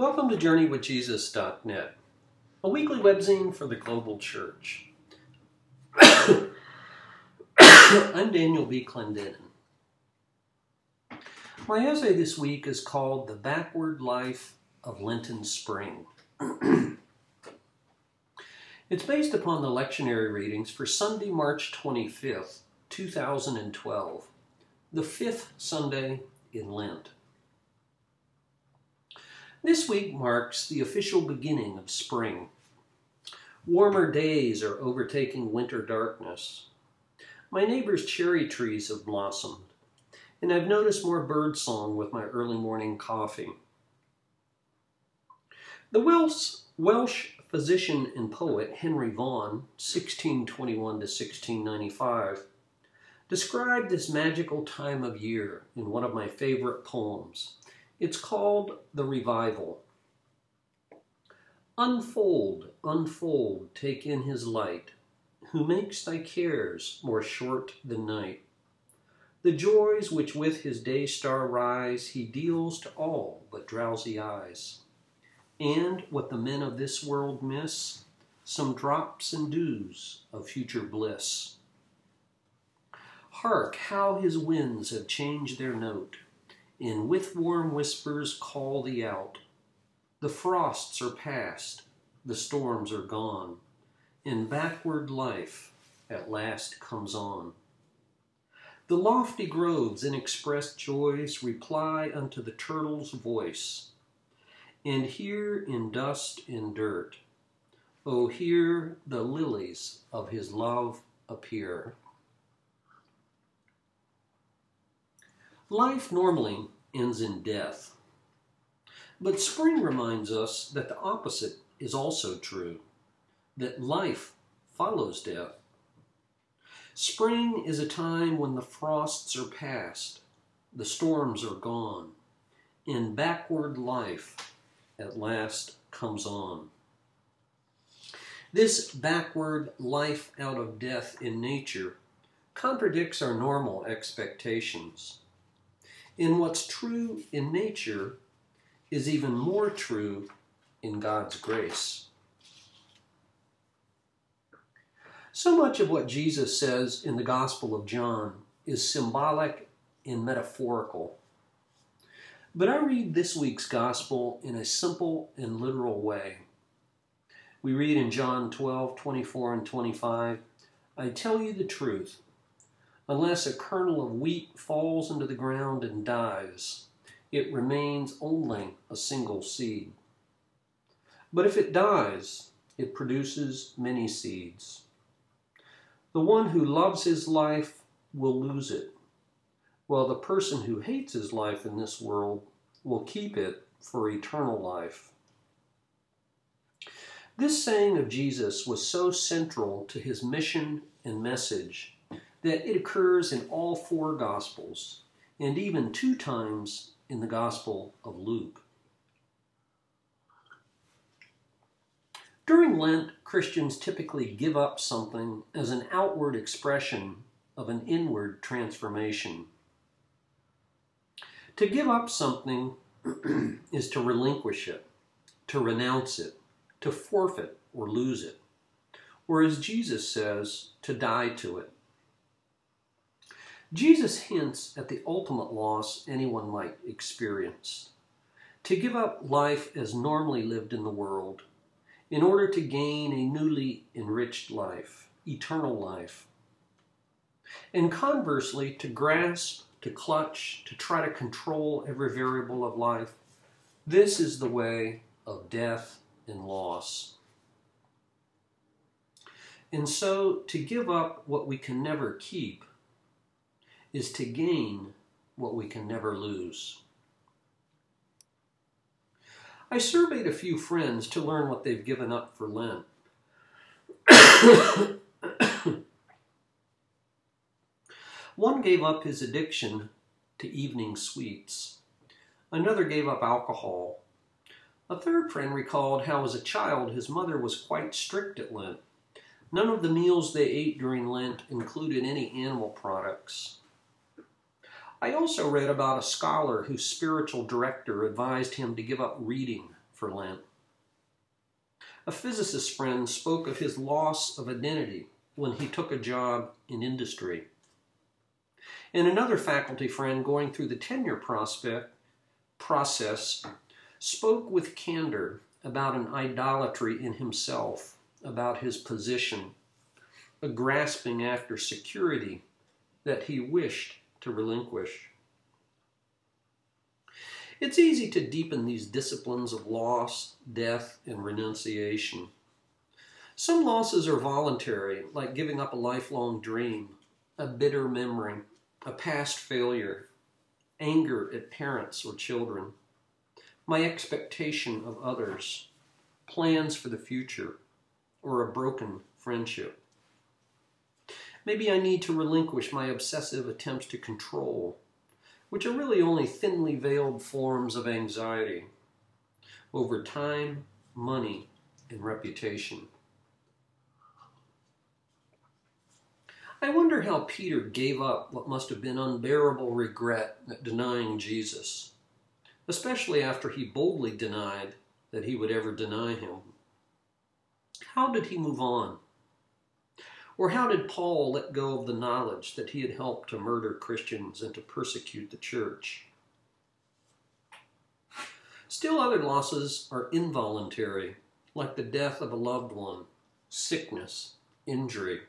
Welcome to JourneyWithJesus.net, a weekly webzine for the global church. I'm Daniel B. Clendenin. My essay this week is called The Backward Life of Lenten Spring. it's based upon the lectionary readings for Sunday, March 25th, 2012, the fifth Sunday in Lent. This week marks the official beginning of spring. Warmer days are overtaking winter darkness. My neighbor's cherry trees have blossomed, and I've noticed more birdsong with my early morning coffee. The Welsh, Welsh physician and poet Henry Vaughan, 1621 to 1695, described this magical time of year in one of my favorite poems. It's called The Revival. Unfold, unfold, take in his light, who makes thy cares more short than night. The joys which with his day star rise, he deals to all but drowsy eyes. And what the men of this world miss, some drops and dews of future bliss. Hark how his winds have changed their note and with warm whispers call thee out. The frosts are past, the storms are gone, and backward life at last comes on. The lofty groves in expressed joys reply unto the turtle's voice. And here in dust and dirt, oh, here the lilies of his love appear. Life normally ends in death. But spring reminds us that the opposite is also true, that life follows death. Spring is a time when the frosts are past, the storms are gone, and backward life at last comes on. This backward life out of death in nature contradicts our normal expectations. In what's true in nature is even more true in God's grace. So much of what Jesus says in the Gospel of John is symbolic and metaphorical. But I read this week's Gospel in a simple and literal way. We read in John 12, 24, and 25 I tell you the truth. Unless a kernel of wheat falls into the ground and dies, it remains only a single seed. But if it dies, it produces many seeds. The one who loves his life will lose it, while the person who hates his life in this world will keep it for eternal life. This saying of Jesus was so central to his mission and message that it occurs in all four Gospels and even two times in the Gospel of Luke. During Lent, Christians typically give up something as an outward expression of an inward transformation. To give up something is to relinquish it, to renounce it, to forfeit or lose it, or as Jesus says, to die to it. Jesus hints at the ultimate loss anyone might experience. To give up life as normally lived in the world in order to gain a newly enriched life, eternal life. And conversely, to grasp, to clutch, to try to control every variable of life, this is the way of death and loss. And so, to give up what we can never keep is to gain what we can never lose. I surveyed a few friends to learn what they've given up for Lent. One gave up his addiction to evening sweets. Another gave up alcohol. A third friend recalled how, as a child, his mother was quite strict at Lent. None of the meals they ate during Lent included any animal products. I also read about a scholar whose spiritual director advised him to give up reading for Lent. A physicist friend spoke of his loss of identity when he took a job in industry. And another faculty friend going through the tenure prospect process spoke with candor about an idolatry in himself, about his position, a grasping after security that he wished to relinquish. It's easy to deepen these disciplines of loss, death, and renunciation. Some losses are voluntary, like giving up a lifelong dream, a bitter memory, a past failure, anger at parents or children, my expectation of others, plans for the future, or a broken friendship. Maybe I need to relinquish my obsessive attempts to control, which are really only thinly veiled forms of anxiety over time, money, and reputation. I wonder how Peter gave up what must have been unbearable regret at denying Jesus, especially after he boldly denied that he would ever deny him. How did he move on? Or how did Paul let go of the knowledge that he had helped to murder Christians and to persecute the church? Still, other losses are involuntary, like the death of a loved one, sickness, injury,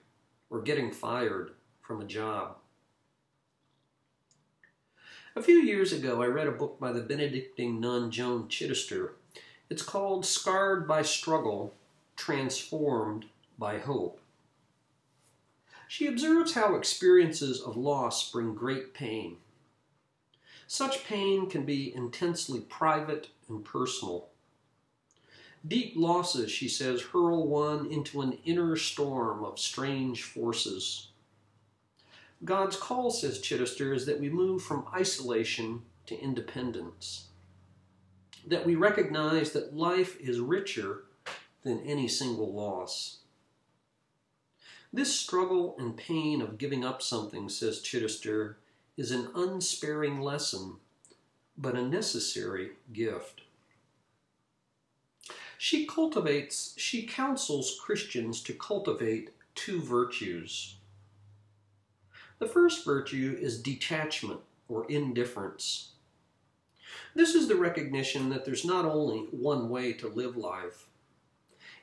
or getting fired from a job. A few years ago, I read a book by the Benedictine nun Joan Chittister. It's called Scarred by Struggle, Transformed by Hope. She observes how experiences of loss bring great pain. Such pain can be intensely private and personal. Deep losses, she says, hurl one into an inner storm of strange forces. God's call, says Chittister, is that we move from isolation to independence. That we recognize that life is richer than any single loss. This struggle and pain of giving up something, says Chittister, is an unsparing lesson, but a necessary gift. She cultivates, she counsels Christians to cultivate two virtues. The first virtue is detachment or indifference. This is the recognition that there's not only one way to live life,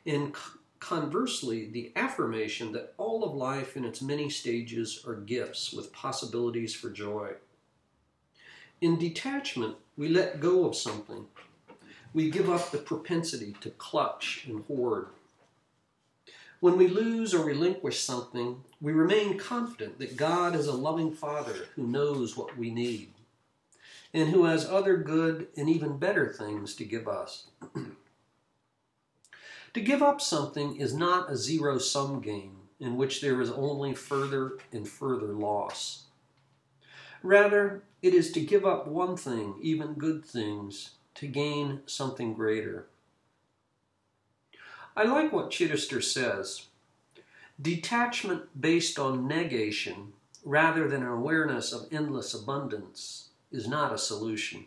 and conversely, the affirmation that all of life in its many stages are gifts with possibilities for joy. In detachment, we let go of something we give up the propensity to clutch and hoard. When we lose or relinquish something, we remain confident that God is a loving Father who knows what we need and who has other good and even better things to give us. to give up something is not a zero sum game in which there is only further and further loss. Rather, it is to give up one thing, even good things, to gain something greater. I like what Chittister says. Detachment based on negation rather than an awareness of endless abundance is not a solution.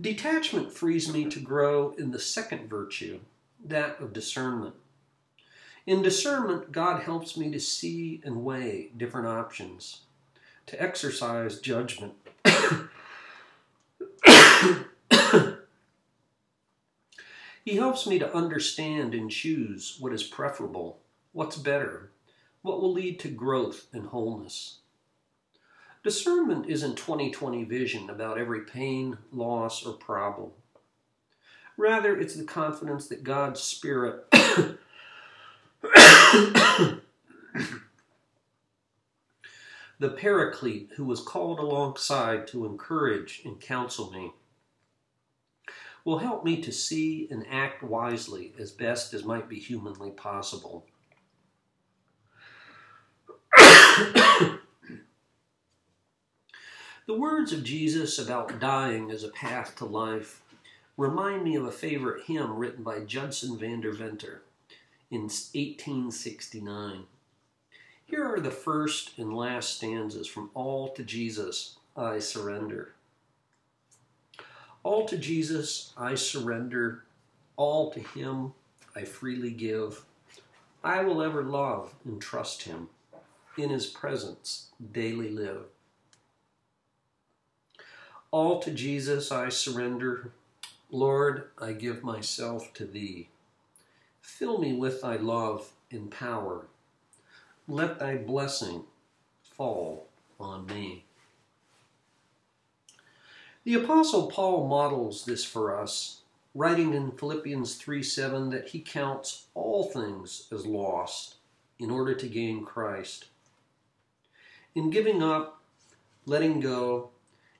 Detachment frees me to grow in the second virtue, that of discernment. In discernment, God helps me to see and weigh different options, to exercise judgment he helps me to understand and choose what is preferable, what's better, what will lead to growth and wholeness. Discernment isn't 2020 vision about every pain, loss, or problem. Rather, it's the confidence that God's Spirit the Paraclete who was called alongside to encourage and counsel me, will help me to see and act wisely as best as might be humanly possible. the words of Jesus about dying as a path to life remind me of a favorite hymn written by Judson Van DeVenter in 1869. Here are the first and last stanzas from All to Jesus I Surrender. All to Jesus I surrender, all to Him I freely give. I will ever love and trust Him, in His presence daily live. All to Jesus I surrender, Lord, I give myself to Thee. Fill me with Thy love and power. Let Thy blessing fall on me. The Apostle Paul models this for us, writing in Philippians 3 7 that he counts all things as lost in order to gain Christ. In giving up, letting go,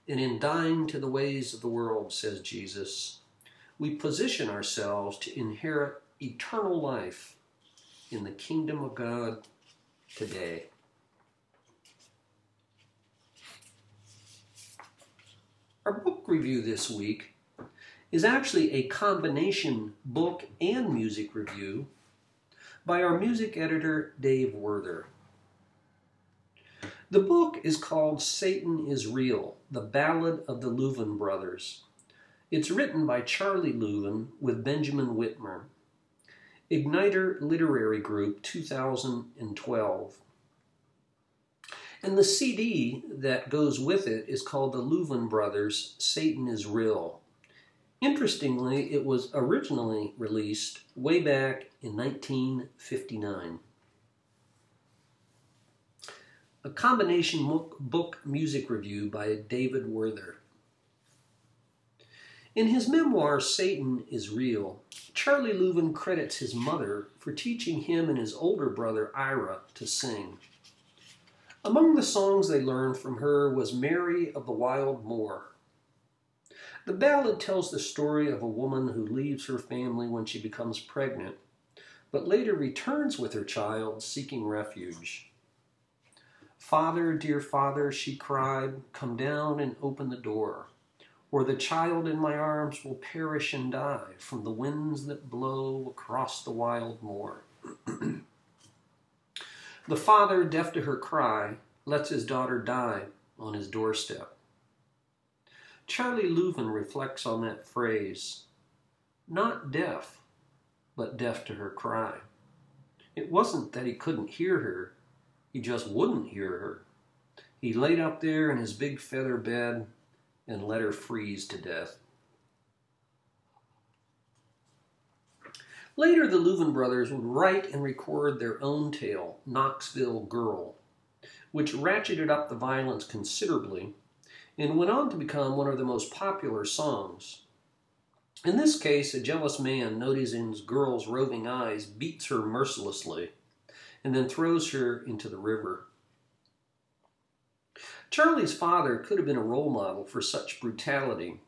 and in dying to the ways of the world, says Jesus, we position ourselves to inherit eternal life in the kingdom of God today. Our book review this week is actually a combination book and music review by our music editor, Dave Werther. The book is called Satan is Real The Ballad of the Louvin Brothers. It's written by Charlie Louvin with Benjamin Whitmer. Igniter Literary Group 2012. And the CD that goes with it is called the Louvin Brothers Satan is Real. Interestingly, it was originally released way back in 1959. A combination book music review by David Werther. In his memoir, Satan is Real, Charlie Louvin credits his mother for teaching him and his older brother Ira to sing. Among the songs they learned from her was Mary of the Wild Moor. The ballad tells the story of a woman who leaves her family when she becomes pregnant, but later returns with her child seeking refuge. Father, dear father, she cried, come down and open the door, or the child in my arms will perish and die from the winds that blow across the wild moor. The father, deaf to her cry, lets his daughter die on his doorstep. Charlie Louvin reflects on that phrase not deaf, but deaf to her cry. It wasn't that he couldn't hear her, he just wouldn't hear her. He laid up there in his big feather bed and let her freeze to death. Later, the Louvin brothers would write and record their own tale, Knoxville Girl, which ratcheted up the violence considerably and went on to become one of the most popular songs. In this case, a jealous man, noticing his girl's roving eyes, beats her mercilessly and then throws her into the river. Charlie's father could have been a role model for such brutality,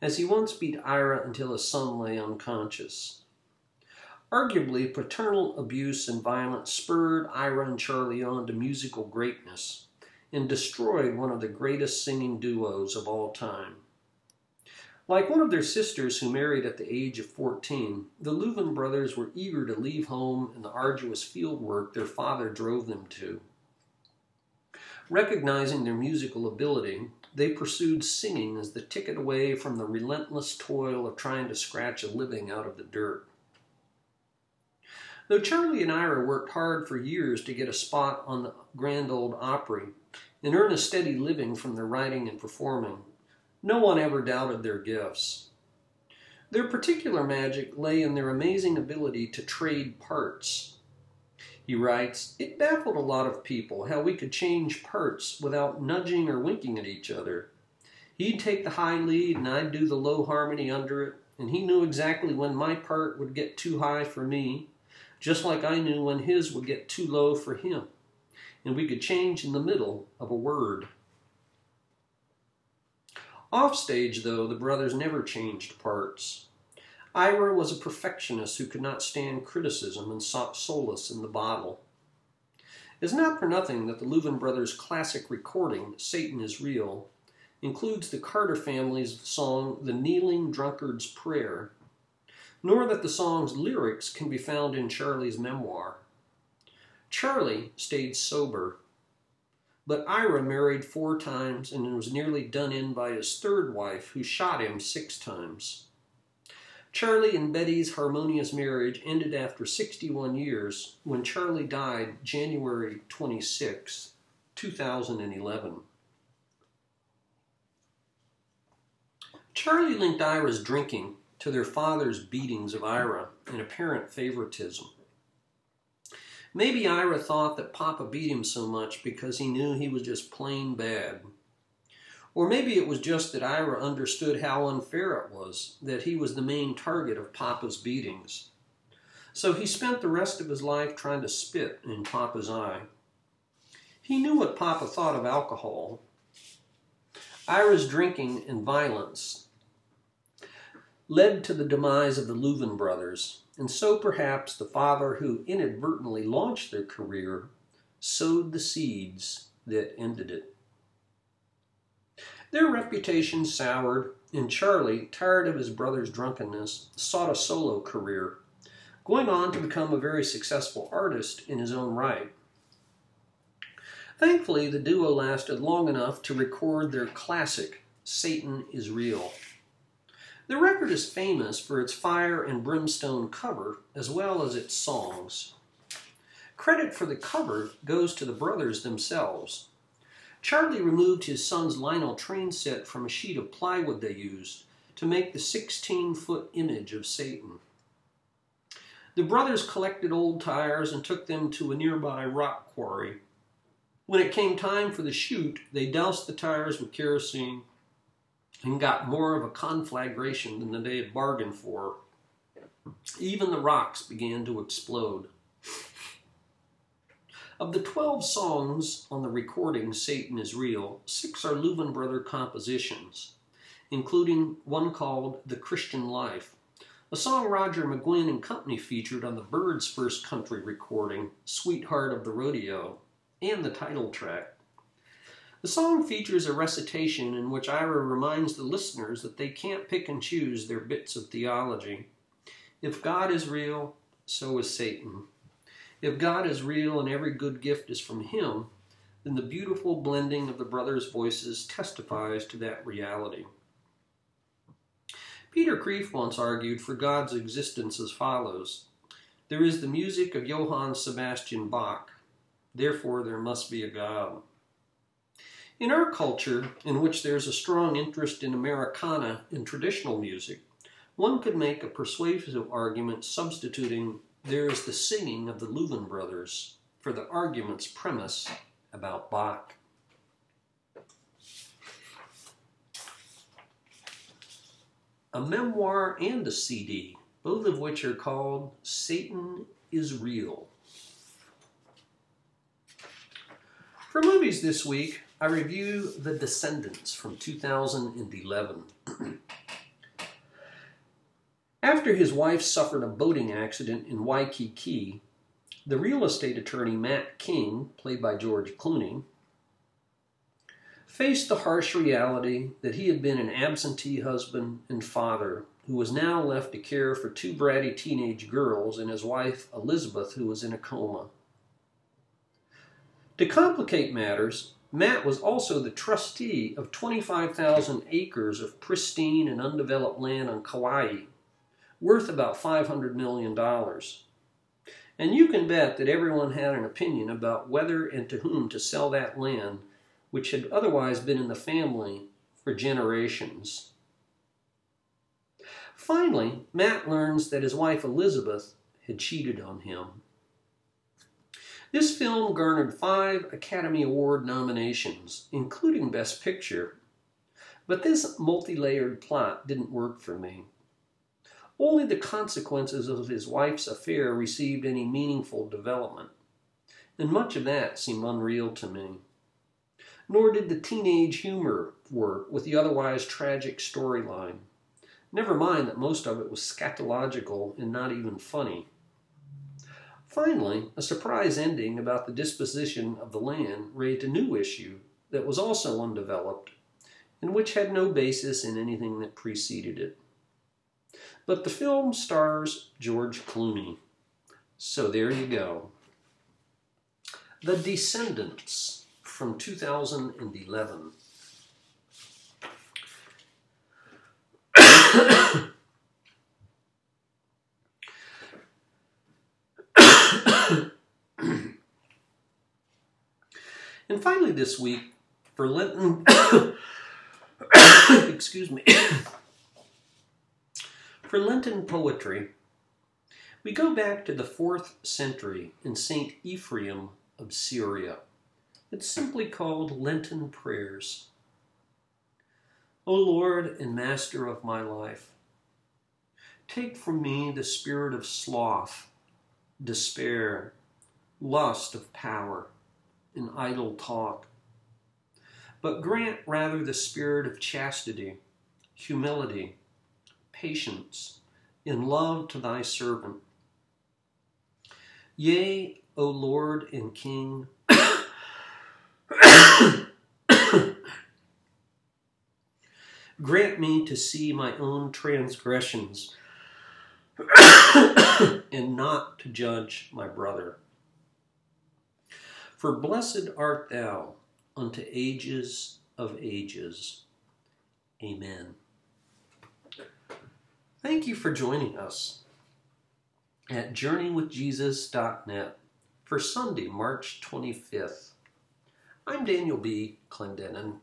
as he once beat Ira until his son lay unconscious. Arguably, paternal abuse and violence spurred Ira and Charlie on to musical greatness and destroyed one of the greatest singing duos of all time. Like one of their sisters who married at the age of 14, the Louvin brothers were eager to leave home and the arduous field work their father drove them to. Recognizing their musical ability, they pursued singing as the ticket away from the relentless toil of trying to scratch a living out of the dirt. Though Charlie and Ira worked hard for years to get a spot on the Grand Ole Opry and earn a steady living from their writing and performing, no one ever doubted their gifts. Their particular magic lay in their amazing ability to trade parts. He writes, It baffled a lot of people how we could change parts without nudging or winking at each other. He'd take the high lead and I'd do the low harmony under it, and he knew exactly when my part would get too high for me just like I knew when his would get too low for him. And we could change in the middle of a word. Offstage, though, the brothers never changed parts. Ira was a perfectionist who could not stand criticism and sought solace in the bottle. It's not for nothing that the Louvin brothers' classic recording, Satan is Real, includes the Carter family's song The Kneeling Drunkard's Prayer, nor that the song's lyrics can be found in Charlie's memoir. Charlie stayed sober. But Ira married four times and was nearly done in by his third wife, who shot him six times. Charlie and Betty's harmonious marriage ended after 61 years when Charlie died January 26, 2011. Charlie linked Ira's drinking to their father's beatings of Ira and apparent favoritism. Maybe Ira thought that Papa beat him so much because he knew he was just plain bad. Or maybe it was just that Ira understood how unfair it was that he was the main target of Papa's beatings. So he spent the rest of his life trying to spit in Papa's eye. He knew what Papa thought of alcohol. Ira's drinking and violence led to the demise of the Louvin brothers, and so perhaps the father who inadvertently launched their career sowed the seeds that ended it. Their reputation soured, and Charlie, tired of his brother's drunkenness, sought a solo career, going on to become a very successful artist in his own right. Thankfully, the duo lasted long enough to record their classic, Satan is Real. The record is famous for its fire and brimstone cover as well as its songs. Credit for the cover goes to the brothers themselves. Charlie removed his son's Lionel train set from a sheet of plywood they used to make the 16 foot image of Satan. The brothers collected old tires and took them to a nearby rock quarry. When it came time for the shoot, they doused the tires with kerosene and got more of a conflagration than they had bargained for. Even the rocks began to explode. Of the 12 songs on the recording Satan is Real, six are Louvin Brother compositions, including one called The Christian Life, a song Roger McGuinn and Company featured on the Byrds' first country recording, Sweetheart of the Rodeo, and the title track. The song features a recitation in which Ira reminds the listeners that they can't pick and choose their bits of theology. If God is real, so is Satan. If God is real and every good gift is from Him, then the beautiful blending of the brothers' voices testifies to that reality. Peter Kreeft once argued for God's existence as follows There is the music of Johann Sebastian Bach, therefore there must be a God. In our culture, in which there's a strong interest in Americana and traditional music, one could make a persuasive argument substituting there is the singing of the Louvin brothers for the argument's premise about Bach. A memoir and a CD, both of which are called Satan is Real. For movies this week, I review The Descendants from 2011. After his wife suffered a boating accident in Waikiki, the real estate attorney Matt King, played by George Clooney, faced the harsh reality that he had been an absentee husband and father who was now left to care for two bratty teenage girls and his wife Elizabeth, who was in a coma. To complicate matters, Matt was also the trustee of 25,000 acres of pristine and undeveloped land on Kauai, worth about $500 million. And you can bet that everyone had an opinion about whether and to whom to sell that land, which had otherwise been in the family for generations. Finally, Matt learns that his wife Elizabeth had cheated on him. This film garnered five Academy Award nominations, including Best Picture. But this multi layered plot didn't work for me. Only the consequences of his wife's affair received any meaningful development, and much of that seemed unreal to me. Nor did the teenage humor work with the otherwise tragic storyline. Never mind that most of it was scatological and not even funny. Finally, a surprise ending about the disposition of the land raised a new issue that was also undeveloped and which had no basis in anything that preceded it. But the film stars George Clooney. So there you go. The Descendants from 2011. And finally, this week, for Lenten, excuse me, for Lenten poetry, we go back to the fourth century in St. Ephraim of Syria. It's simply called Lenten Prayers. O Lord and Master of my life, take from me the spirit of sloth, despair, lust of power, and idle talk, but grant rather the spirit of chastity, humility, patience, in love to thy servant. Yea, O Lord and King, grant me to see my own transgressions and not to judge my brother. For blessed art thou unto ages of ages. Amen. Thank you for joining us at journeywithjesus.net for Sunday, March 25th. I'm Daniel B. Clendenin